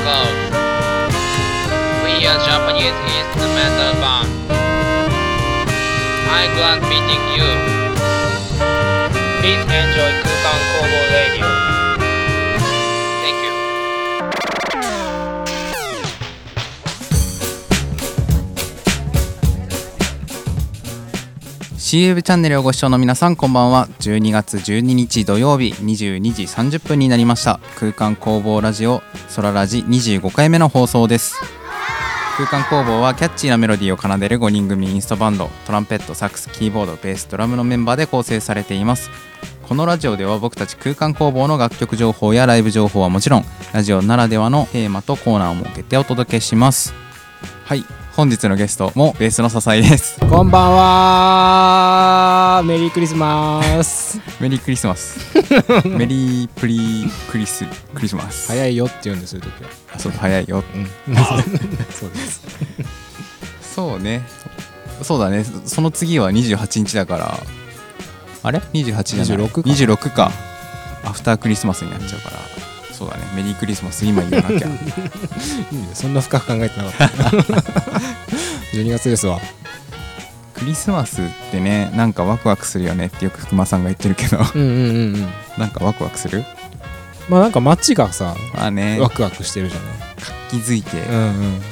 code. We are Japanese instrumental band. I'm glad meeting you. Please enjoy Kukan Kobo CF チャンネルをご視聴の皆さんこんばんは。12月12日土曜日22時30分になりました。空間工房ラジオソララジ25回目の放送です。空間工房はキャッチーなメロディーを奏でる5人組インストバンド。トランペットサックスキーボードベースドラムのメンバーで構成されています。このラジオでは僕たち空間工房の楽曲情報やライブ情報はもちろんラジオならではのテーマとコーナーを設けてお届けします。はい。本日のゲストもベースの笹井です。こんばんは。メリークリスマス。メリークリスマス。メリープリクリスクリスマス。早いよって言うんですよ時はあそう早いよ。うん。そうです。そうね。そうだね。その次は28日だから。あれ ?28 じゃない。26か。26か。アフタークリスマスになっちゃうからそうだね。メリークリスマス今言わなきゃ。そんな深く考えてなかった。12月ですわ。クリスマスってねなんかワクワクするよねってよく福間さんが言ってるけど。うんうんうんうん。なんかワクワクする？まあなんか街がさまあね。ワクワクしてるじゃ気づいてないうんうん。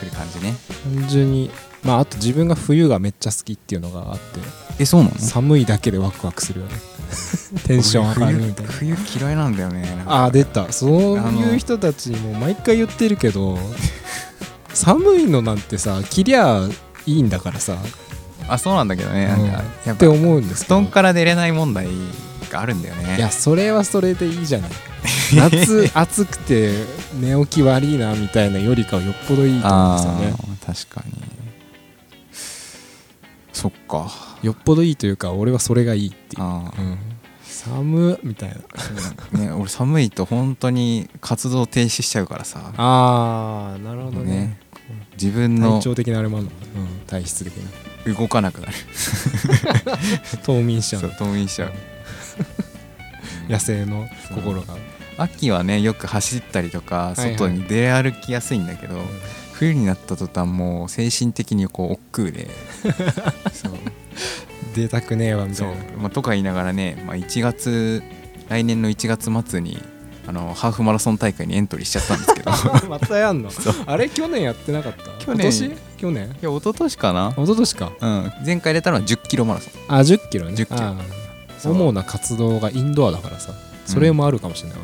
くる感じね。単純にまああと自分が冬がめっちゃ好きっていうのがあってえそうなの？寒いだけでワクワクするよね。テンション上がるみたいな。冬冬嫌いなんだよねあー出た。そういう人たちにも毎回言ってるけど 寒いのなんてさ着りゃいいんだからさ。あそうなんだけどねなんかやっぱって思うんです布団から出れない問題があるんだよね。いやそれはそれでいいじゃない。夏暑くて寝起き悪いなみたいなよりかはよっぽどいいと思うんですよね。確かに。そっかよっぽどいいというか俺はそれがいいっていう、うん、寒みたいな。ね。俺寒いと本当に活動停止しちゃうからさ。ああなるほどね。ね。自分の体調的なあれもあるのうん、体質的な。動かなくなる。冬眠しちゃうそう冬眠しちゃう。野生の心が、秋はねよく走ったりとかいはい。外に出歩きやすいんだけど、冬になった途端もう精神的にこう億劫で。そう出たくねえわみたそいう。な、まあ、とか言いながらね、まあ、1月来年の1月末にあのハーフマラソン大会にエントリーしちゃったんですけど。い またやんの？あれ去年やってなかった？去年。去年？や一昨年かな、一昨年か。うん、前回出たのは1 0キロマラソン。あ10キロね。10キロ。主な活動がインドアだからさ。それもあるかもしれない、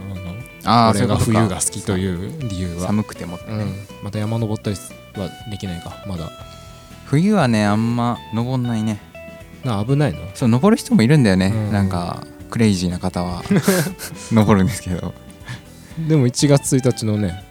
あああの俺が冬が好ききという理由は。寒くてもってね、うん、また山登ったりはできないかまだ。冬はねあんま登んないねな危ないの？そう登る人もいるんだよね、うん。なんかクレイジーな方は。登るんですけど。でも1月1日のね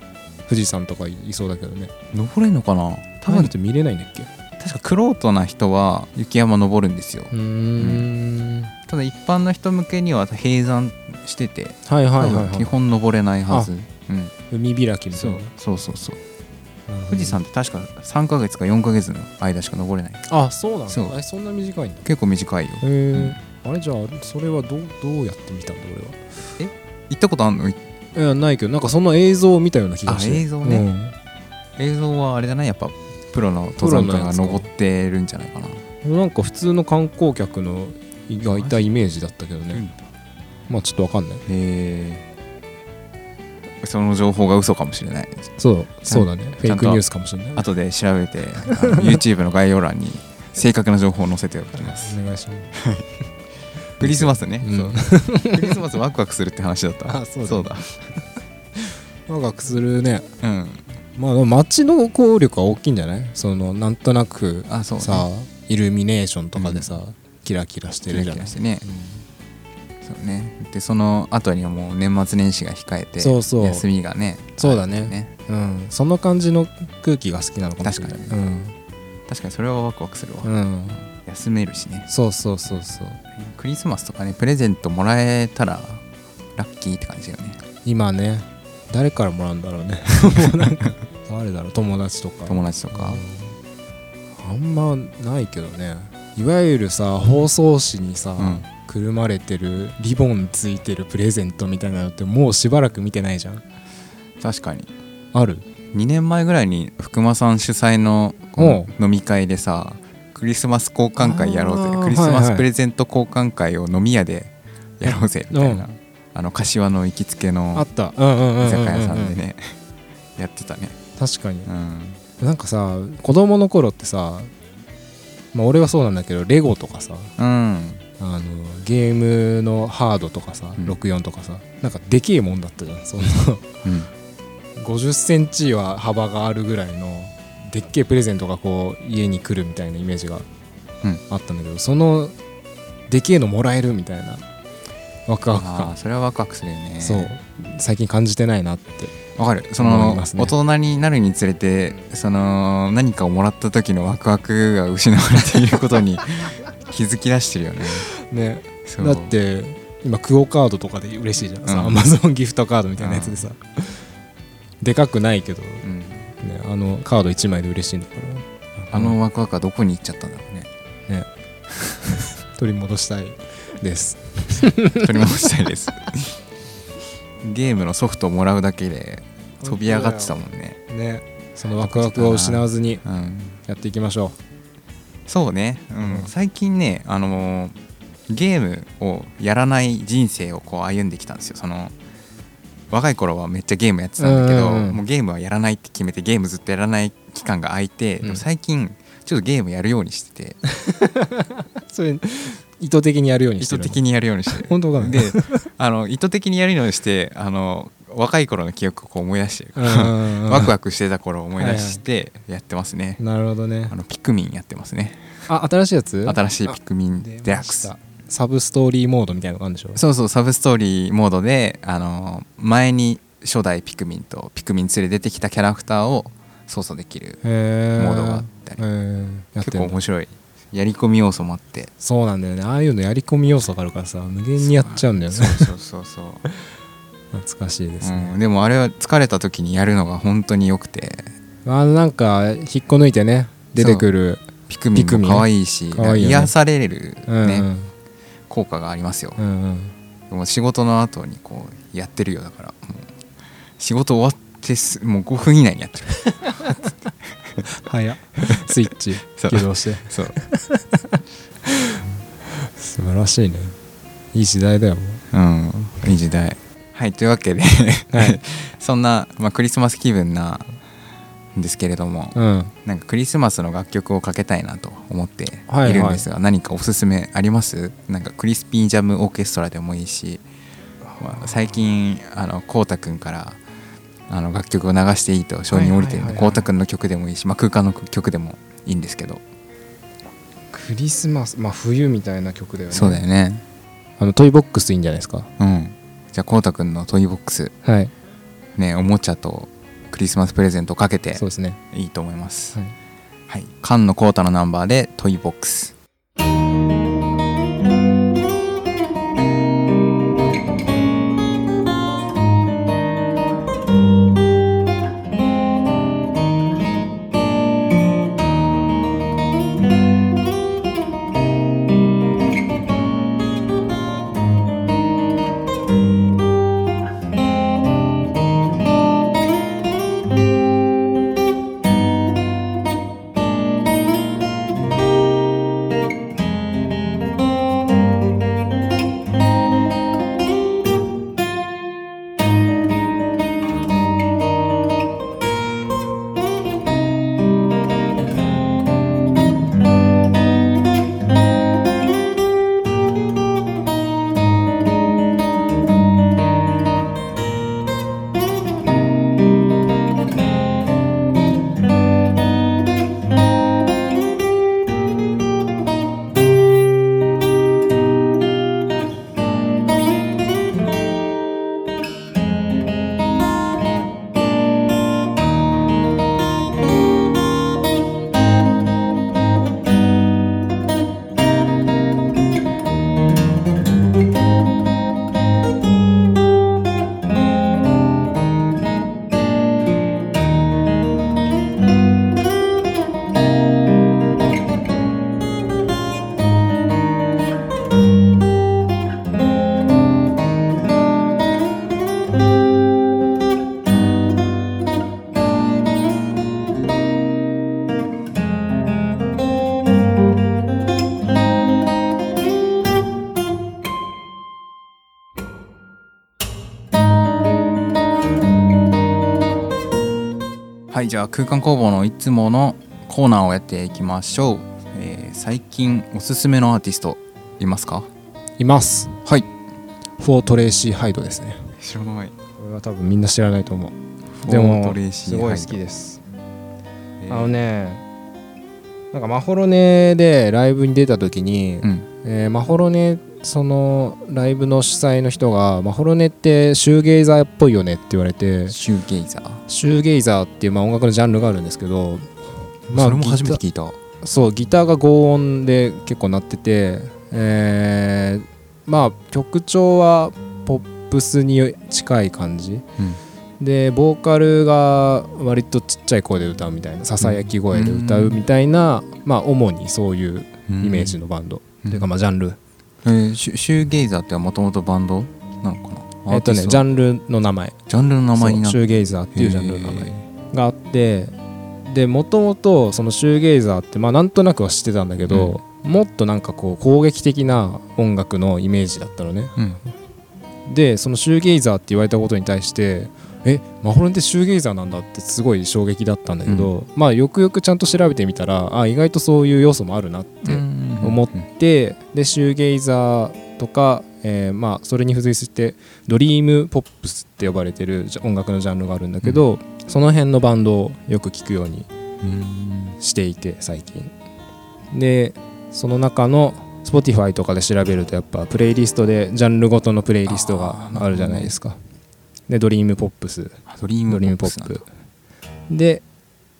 富士山とかいそうだけどね。登れるのかな？多分多分って見れないんだっけ？確かクロートな人は雪山登るんですよ。うーん。ただ一般の人向けには閉山しててはいはいはい、多分はい、基本登れないはず、うん、海開きみたそいうなそうそうそう富士山って確か3ヶ月か4ヶ月の間しか登れない。あそうなんだ。そう。えそんな短いんだ。結構短いよ。へえ、あれじゃあそれはどうどうやって見たんだ俺は？行ったことあんの？いやないけどなんかその映像を見たような気がして。あ映像ね。うん。映像はあれだな。やっぱプロの登山家が登ってるんじゃないかな。なんか普通の観光客のがいたイメージだったけどね、うん。まあちょっとわかんない。へえその情報が嘘かもしれない。そうそうだね。フェイクニュースかもしれない後で調べて YouTube の概要欄に正確な情報を載せておきます。お願いします。クリスマスね、クリスマスワクワクするって話だった。あそうだワクワクするね。うん。まあ街の効力は大きいんじゃない？そのなんとなくあそうね。さイルミネーションとかでさ、キラキラしてるじゃない？キラキラしてねそうね。でその後にはもう年末年始が控えてそうそう。休みがねそうだね。ね。うん。その感じの空気が好きなのかもしれない確か確かにそれはワクワクするわ、うん、うん、休めるしね。そうそうそうそう。クリスマスとかねプレゼントもらえたらラッキーって感じだよね。今ね誰からもらうんだろうね。誰だろう？友達とか。友達とか。あんまないけどねいわゆるさ包装紙にさ、うん。くるまれてるリボンついてるプレゼントみたいなのってもうしばらく見てないじゃん。確かに。ある？2年前ぐらいに福間さん主催の飲み会でさクリスマス交換会やろうぜ。クリスマスプレゼント交換会を飲み屋でやろうぜみたいな、う。あの柏の行きつけあの居酒屋さんでねやってたね。確かに。うん。なんかさ子供の頃ってさまあ俺はそうなんだけどレゴとかさうん。あのゲームのハードとかさ、うん。64とかさなんかでけえもんだったじゃんそんな。うん。50センチは幅があるぐらいのでっけえプレゼントがこう家に来るみたいなイメージがうん。あったんだけど、そのでけえのもらえるみたいなワクワク。あ感ーそれはワクワクするよね。そう。最近感じてないなってわかる。そ思の、ね。大人になるにつれてその何かをもらった時のワクワクが失われていることに 気づき出してるよね。ね。だって今クオ・カードとかで嬉しいじゃん。さうん。アマゾンギフトカードみたいなやつでさ、でかくないけど、ね、うん。あのカード1枚で嬉しいんだから。あのワクワクはどこに行っちゃったんだろうね。取り戻したいです。取り戻したいです。ゲームのソフトをもらうだけで飛び上がってたもんね。ね。そのワクワクを失わずにうん。やっていきましょそうね、うん。うん。最近ねあのーゲームをやらない人生をこう歩んできたんですよ。その若い頃はめっちゃゲームやってたんだけど、うんうんうん。もうゲームはやらないって決めてゲームずっとやらない期間が空いて、うん最近ちょっとゲームやるようにしてて。うそれ意図的にやるように意してる図的にやるようにしてる。本当かな？であの意図的にやるようにしてあの若い頃の記憶をこう思い出して ワクワクしてた頃を思い出してやってますね、なるほどね。あのピクミンやってますね。あ新しいやつ？新しいピクミン出デラックス。サブストーリーモードみたいなのがあるんでしょ？そうそうサブストーリーモードであの前に初代ピクミンとピクミン2で出てきたキャラクターを操作できるモードがあったり。結構面白いやり込み要素もあって。そうなんだよね。ああいうのやり込み要素があるからさ無限にやっちゃうんだよね。そうそうそうそう、懐かしいですね、うん、でもあれは疲れた時にやるのが本当に良くて。あのなんか引っこ抜いてね出てくるピクミンも可愛いしいよね。癒される、ねうん効果がありますよ。う、んうん。でも仕事の後にこうやってるよだから仕事終わってすもう5分以内にやってる 早っ。スイッチ起動して。そう。素晴らしいね。いい時代だよもう。ん。いい時代。はいというわけで、はい。そんな、まあ、クリスマス気分なんですけれども、ううん。なんかクリスマスの楽曲をかけたいなと思ってはいはい。いるんですが、何かおすすめあります？なんかクリスピージャムオーケストラでもいいし、まあ、最近あのこうたくんからあの楽曲を流していいと承認降りてるのこうたくんの曲でもいいし、まあ、空間の曲でもいいんですけど、クリスマスまあ冬みたいな曲だよね。そうだよね。あのトイボックスいいんじゃないですか？うん。じゃあこうたくんのトイボックス。はい。ねおもちゃとクリスマスプレゼントをかけてそうですね。いいと思います。はい。はい。菅野浩太のナンバーでトイボックス「はいじゃあ空間工房のいつものコーナーをやっていきましょう、えー最近おすすめのアーティストいますか？います。はい。 For Tracy Hydeですね。知らない。これは多分みんな知らないと思う。フォーでもトレーシーすごい好きです。えー。あのねなんかマホロネでライブに出た時に、うん。えーマホロネそのライブの主催の人がマホロネってシューゲイザーっぽいよねって言われてシューゲイザー、シューゲイザーっていうまあ音楽のジャンルがあるんですけどそれも初めて聞いた。そうギターが轟音で結構鳴ってて、えーまあ曲調はポップスに近い感じ、でボーカルが割とちっちゃい声で歌うみたいなささやき声で歌うみたいな、まあ主にそういうイメージのバンド、うん。っていうかまあジャンル、えーシュシューゲイザーってもともとバンドなのかな？えっとねジャンンルの名前。ジャンルの名前になシューゲイザーっていうジャンルの名前。へがあってでもともとそのシューゲイザーってまあなんとなくは知ってたんだけど、もっとなんかこう攻撃的な音楽のイメージだったのね。ーうん。でそのシューゲイザーって言われたことに対してえマホロンってシューゲイザーなんだってすごい衝撃だったんだけど、まあよくよくちゃんと調べてみたらあ意外とそういう要素もあるなって思って、でシューゲイザーとか、えーまあそれに付随してドリームポップスって呼ばれてるじゃ音楽のジャンルがあるんだけど、その辺のバンドをよく聞くようにうん。していて最近。でその中の Spotify とかで調べるとやっぱプレイリストでジャンルごとのプレイリストがあるじゃないですかでドリームポップス。あドリームポポップ。で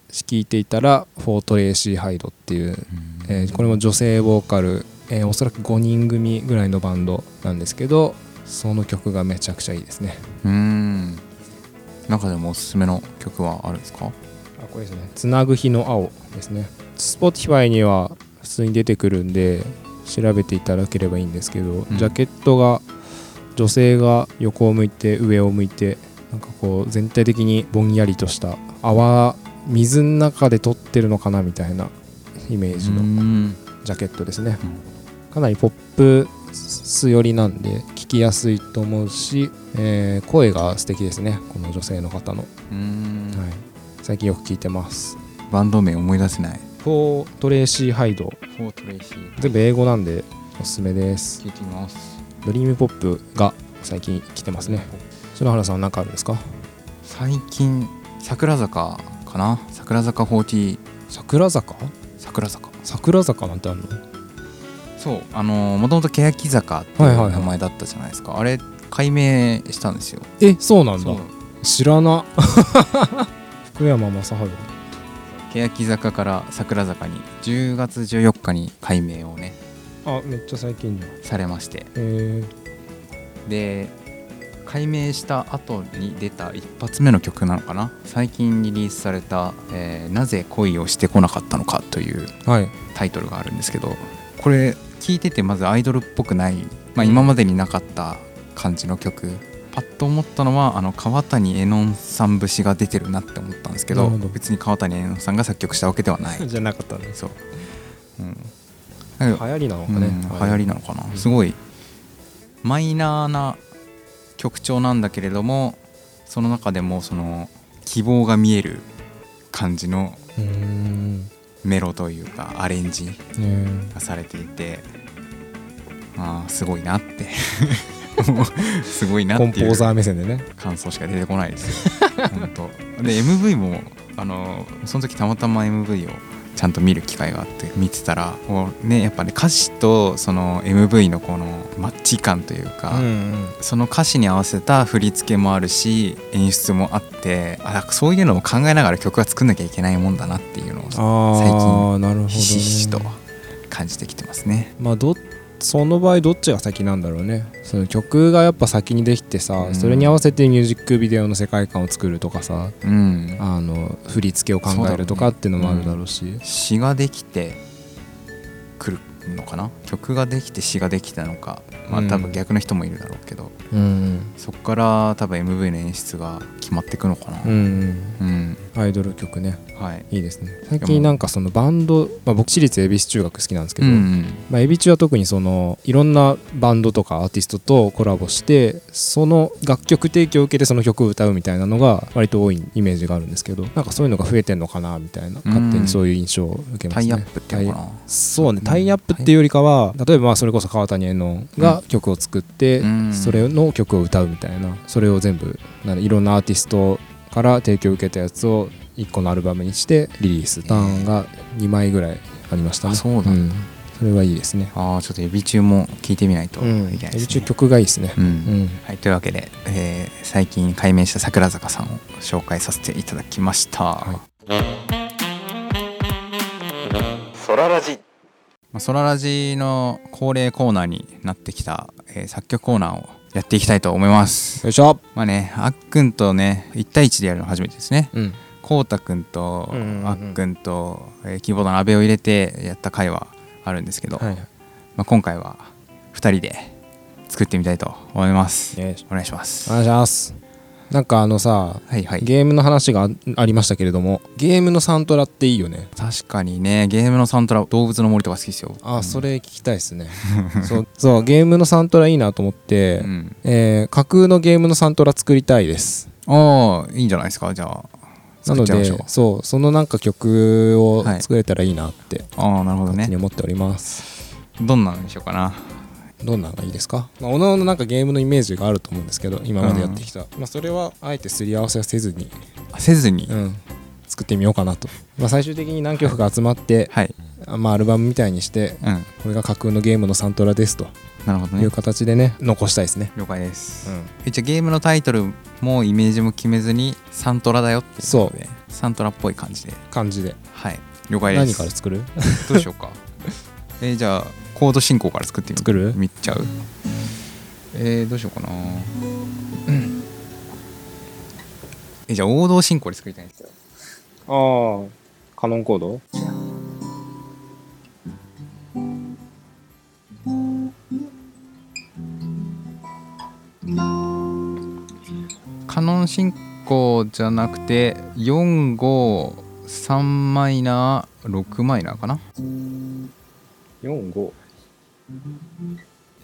聞いていたら For Tracy Hydeっていう、えーこれも女性ボーカル、えーおそらく5人組ぐらいのバンドなんですけどその曲がめちゃくちゃいいですね。うん。中でもおすすめの曲はあるんですか？あこれですね「つなぐ日の青」ですね。Spotify には普通に出てくるんで調べていただければいいんですけど、うん。ジャケットが女性が横を向いて上を向いてなんかこう全体的にぼんやりとした泡水の中で撮ってるのかなみたいなイメージのうん。ジャケットですね、かなりポップス寄りなんで聴きやすいと思うし、えー声が素敵ですねこの女性の方の、うん。はい、最近よく聴いてます。バンド名思い出せない。 For Tracy Hyde。全部英語なんでおすすめです。聞いてみますドリームポップが最近来てますね。篠原さん何かあるんですか？最近桜坂かな？桜坂40桜坂？桜坂。桜坂なんてあるの？そうあのもともと欅坂っていう名前だったじゃないですか、あれ改名したんですよ。えそうなんだ。知らな。福山雅治。欅坂から桜坂に10月14日に改名をねあめっちゃ最近じゃん。されまして。えで改名した後に出た一発目の曲なのかな？最近リリースされた、えーなぜ恋をしてこなかったのか」というー、はい。タイトルがあるんですけどこれ聞いててまずアイドルっぽくない、まあ、今までになかった感じの曲。パッと思ったのはあの川谷絵音さん節が出てるなって思ったんですけどなるほど。別に川谷絵音さんが作曲したわけではない。じゃなかったね。そう、うん、流行りなのかうんね、流行りなのかな、うん。すごい。マイナーな曲調なんだけれどもその中でもその希望が見える感じのメロというかアレンジねがされていてああすごいなって。すごいなっていうコンポーザー目線でね。感想しか出てこないですよ。本当。で MV もあのその時たまたま MV をちゃんと見る機会があって見てたらこうねやっぱね歌詞とその MV のこのマッチ感というか、んその歌詞に合わせた振り付けもあるし演出もあってあそういうのを考えながら曲は作んなきゃいけないもんだなっていうのをあ最あなるほど、ね、ひしひしと感じてきてますね。まあどその場合どっちが先なんだろうね。その曲がやっぱ先にできてさ、うん。それに合わせてミュージックビデオの世界観を作るとかさうん、あの振り付けを考えるとかっていうのもあるだろうし。詩ができてくるのかな？曲ができて詩ができたのか。まあうん。多分逆の人もいるだろうけど、うん。そこから多分 MV の演出が決まっていくのかな。うんうん。うん、アイドル曲ね。はい。いいですね。最近なんかそのバンド、まあ、僕私立恵比寿中学好きなんですけど、うんうん。まあ、エビ中は特にそのいろんなバンドとかアーティストとコラボしてその楽曲提供を受けてその曲を歌うみたいなのが割と多いイメージがあるんですけどなんかそういうのが増えてんのかなみたいな勝手にそういう印象を受けますね。タイアップっていうのかな。そうねタイアップっていうよりかは例えばまあそれこそ川谷絵音が曲を作ってうん。それの曲を歌うみたいなそれを全部なんでいろんなアーティストから提供を受けたやつを1個のアルバムにしてリリース。ターンが2枚ぐらいありましたね。あそうなんだ。ん。それはいいですね。ああちょっとエビ中も聞いてみないとうん。いけないですね、エビ中曲がいいですね。うん。うん。はい、というわけで、えー最近改名した桜坂さんを紹介させていただきました。はソララジ。ソララジの恒例コーナーになってきた、えー作曲コーナーをやっていきたいと思います。よいしょまあね、あっくんとね、1対1でやるの初めてですね。うんこうたくんとうんうんうんあっくんと、えーキーボードの阿部を入れてやった回はあるんですけど、はいまあ、今回は2人で作ってみたいと思います。よしお願いします。お願いしますなんかあのさはいはい。ゲームの話があありましたけれどもゲームのサントラっていいよね。確かにね。ゲームのサントラ動物の森とか好きですよ。あ、それ聞きたいですね。そうそうゲームのサントラいいなと思って、うん。えー架空のゲームのサントラ作りたいです。ああいいんじゃないですか？じゃあなのでそうそのなんか曲をはい。作れたらいいなってああなるほどね。思っております、どんなのにしようかなどんなのがいいですか、まあ、おのおのなんかゲームのイメージがあると思うんですけど今までやってきた、まあ、それはあえてすり合わせはせずに、あせずに、うん、作ってみようかなと、まあ、最終的に何曲か集まって、はい。あまあ、アルバムみたいにしてうん。これが架空のゲームのサントラですと。いうなるほどね。形でね残したいですね、了解です、うん、一応ゲームのタイトルもイメージも決めずにサントラだよっていう。サントラっぽい感じで。感じで。はい。了解です。何から作る？どうしようか。えーじゃあコード進行から作ってみ作る？みっちゃう。えー、どうしようかな。えじゃあ王道進行で作りたいんですよ。ああカノンコード？カノン進行じゃなくて453マイナー6マイナーかな。45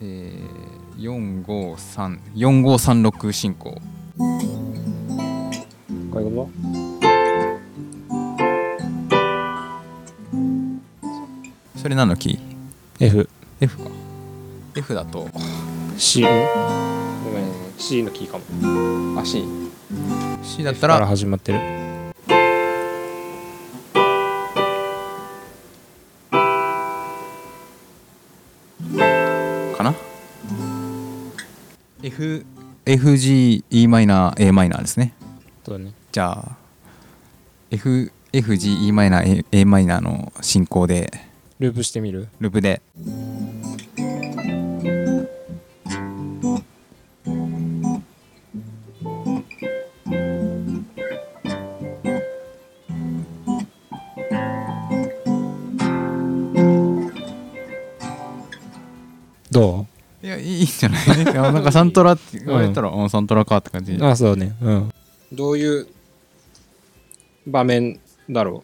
えー、45345336進行。こういうこそれ何のキー？と F F か。F だと。C ごめん C のキーかも。あ C C だったら始まってる F FG E マイナー A マイナーですね。そうだね。じゃあ F FG E マイナー A, A マイナーの進行で。ループしてみる？ループで。どいやいいいいんじゃない？なんかサントラって言われたら、うん、サントラかって感じ。うあそうね。うん。どういう場面だろ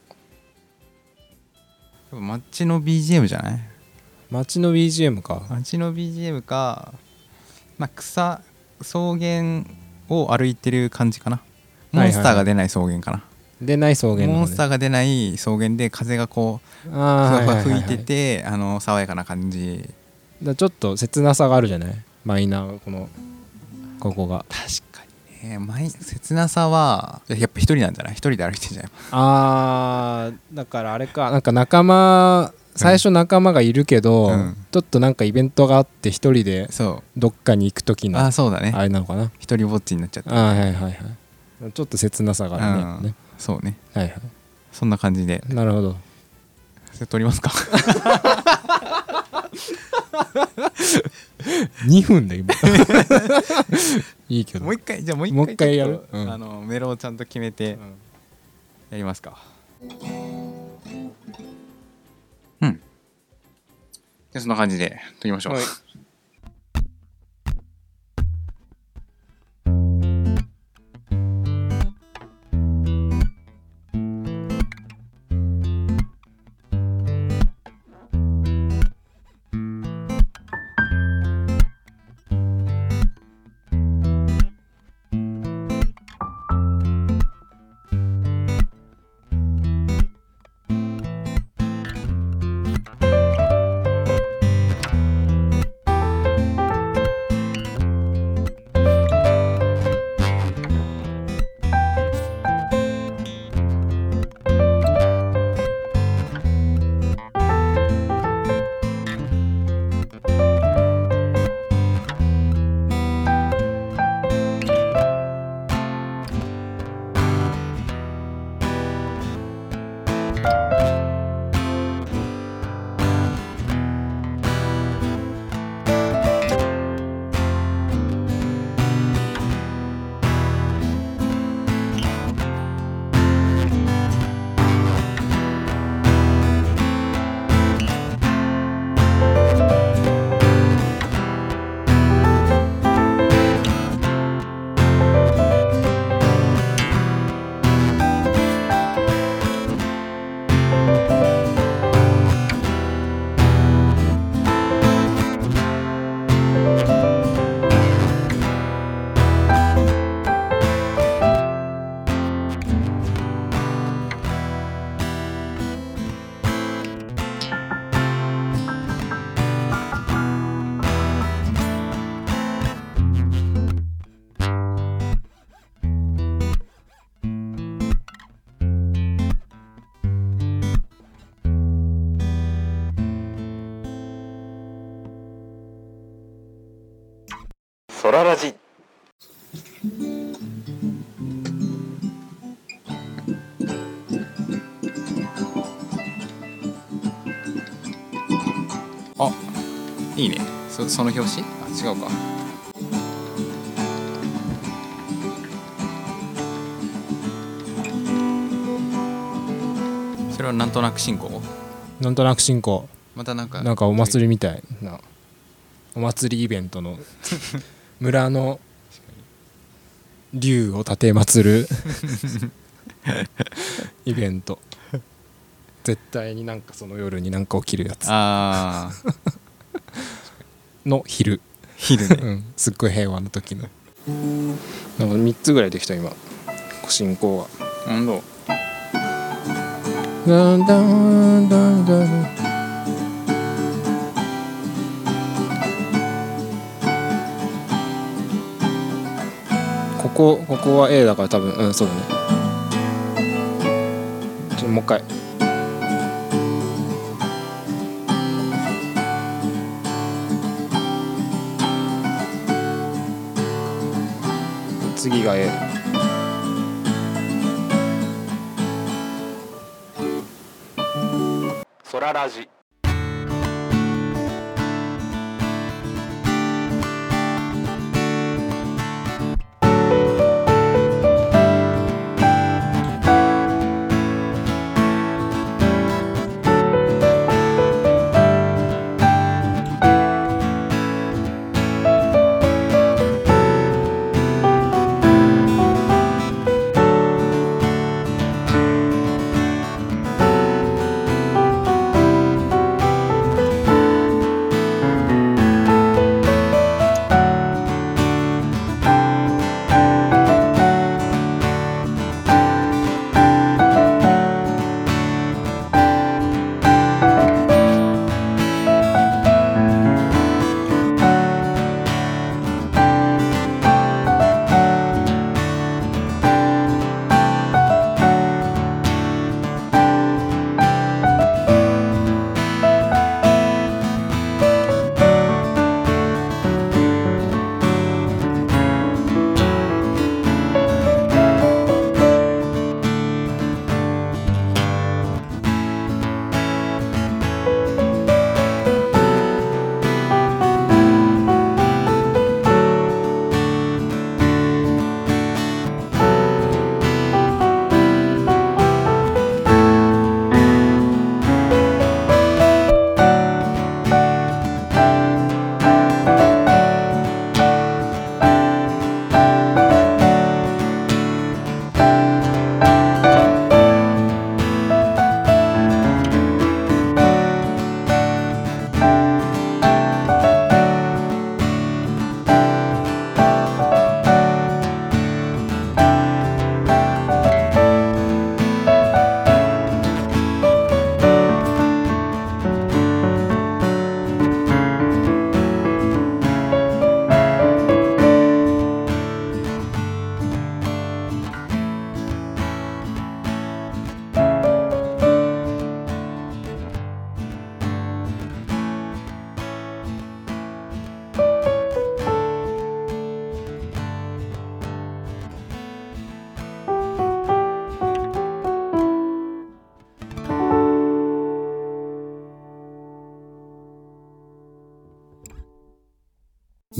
街の BGM じゃない？う街の BGM か。街の BGM か、まあ、草草原を歩いてる感じかな。モンスターが出ない草原かな、でない草原の方ね。モンスターが出ない草原で風がこう吹いててあの爽やかな感じ。だちょっと切なさがあるじゃない？マイナーこのここが。確かにね。マイ切なさはやっぱ一人なんじゃない？一人で歩いてんじゃない？あーだからあれか。なんか仲間最初仲間がいるけど、うん。ちょっとなんかイベントがあって一人でそどっかに行く時うのあそうだね。あれなのかな？一人ぼっちになっちゃった。あーはいはいはい。ちょっと切なさがあるね,、そうね。はいはそんな感じで。いなるほど。それ撮りますか？2分で今。いいけど。もう一回じゃあもう一回もう一回やる？うん。あのメロをちゃんと決めて。やりますか。うん。でそんな感じで撮りましょう、はいララジ。あいいね。そその表紙？あ違うか。それはなんとなく進行？なんとなく進行。またなんか。なんかお祭りみたいな。お祭りイベントの 村の竜を立て祀る イベント。絶対になんかその夜になんか起きるやつ。ああ の昼、昼ね。うん、すっごい平和な時の。なんか3つぐらいできた今。進行が。本当だんだんだんだんここここは A だから多分うんそうだね。ちょっともう一回。次が A ソララジ。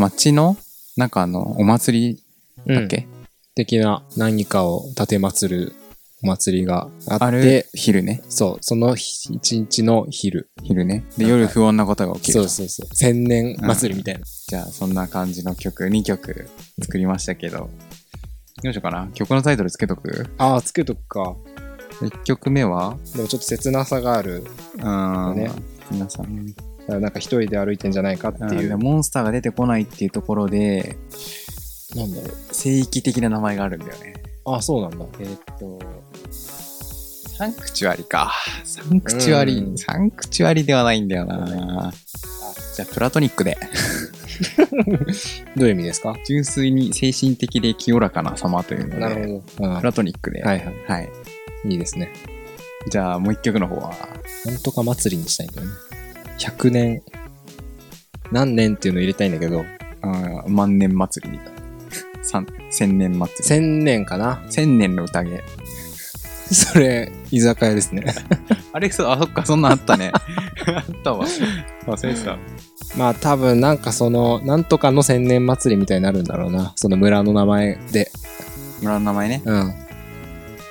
町の中あのお祭りだっけ、的な何かを立て祭るお祭りがああるって、昼ね。そう、その日一日の昼。昼ね。で夜不穏なことが起きると。そうそうそう。千年祭りみたいな。じゃあそんな感じの曲2曲作りましたけど。どうしようかな。曲のタイトルつけとく？ああ、つけとくか。1曲目は？でもちょっと切なさがある。うーん、ね。皆さ。んなんか一人で歩いてんじゃないかっていう。モンスターが出てこないっていうところでなんだろう。聖域的な名前があるんだよねああ、そうなんだ。えーっとサンクチュアリかサンクチュアリうんサンクチュアリではないんだよなあじゃあプラトニックで どういう意味ですか？純粋に精神的で清らかな様というのでなるほど。うんプラトニックではいはい。はいいいですね。じゃあもう一曲の方はなんとか祭りにしたいんだよね。100年、何年っていうの入れたいんだけど、うん万年祭りみたい。な三千年祭り。1000年かな？千年の宴。それ、居酒屋ですね。あれそうあそっかそんなんあったね。あったわ。忘れてた。まあ多分なんかその、なんとかの千年祭りみたいになるんだろうな。その村の名前で。村の名前ね。うん。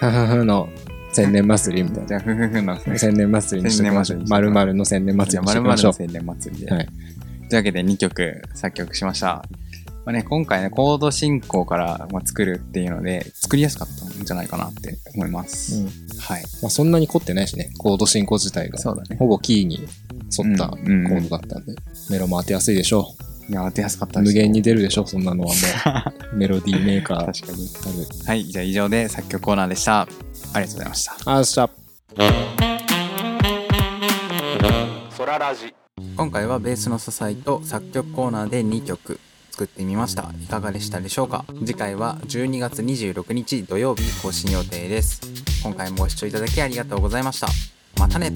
ふふふの千年祭りみたいじゃあふふふ。千年祭りにしましょう。千年祭りにしときましょうまるまるの千年祭りにしまるときましょう。の千年祭りで。はい。というわけで2曲作曲しました。まあね、今回ね、コード進行からまあ作るっていうので、作りやすかったんじゃないかなって思います。うんはい。まあそんなに凝ってないしね。コード進行自体が。そうだねほぼキーに沿ったコうんうんードだったんで。メロも当てやすいでしょいや、当てやすかっう。たです無限に出るでしょそんなのはもう。メロディーメーカー。確かに。ある。はい、じゃあ以上で作曲コーナーでした。ありがとうございました。あーしゃ。今回はベースの支えと作曲コーナーで2曲作ってみましたいかがでしたでしょうか？次回は12月26日土曜日更新予定です今回もご視聴いただきありがとうございましたまたね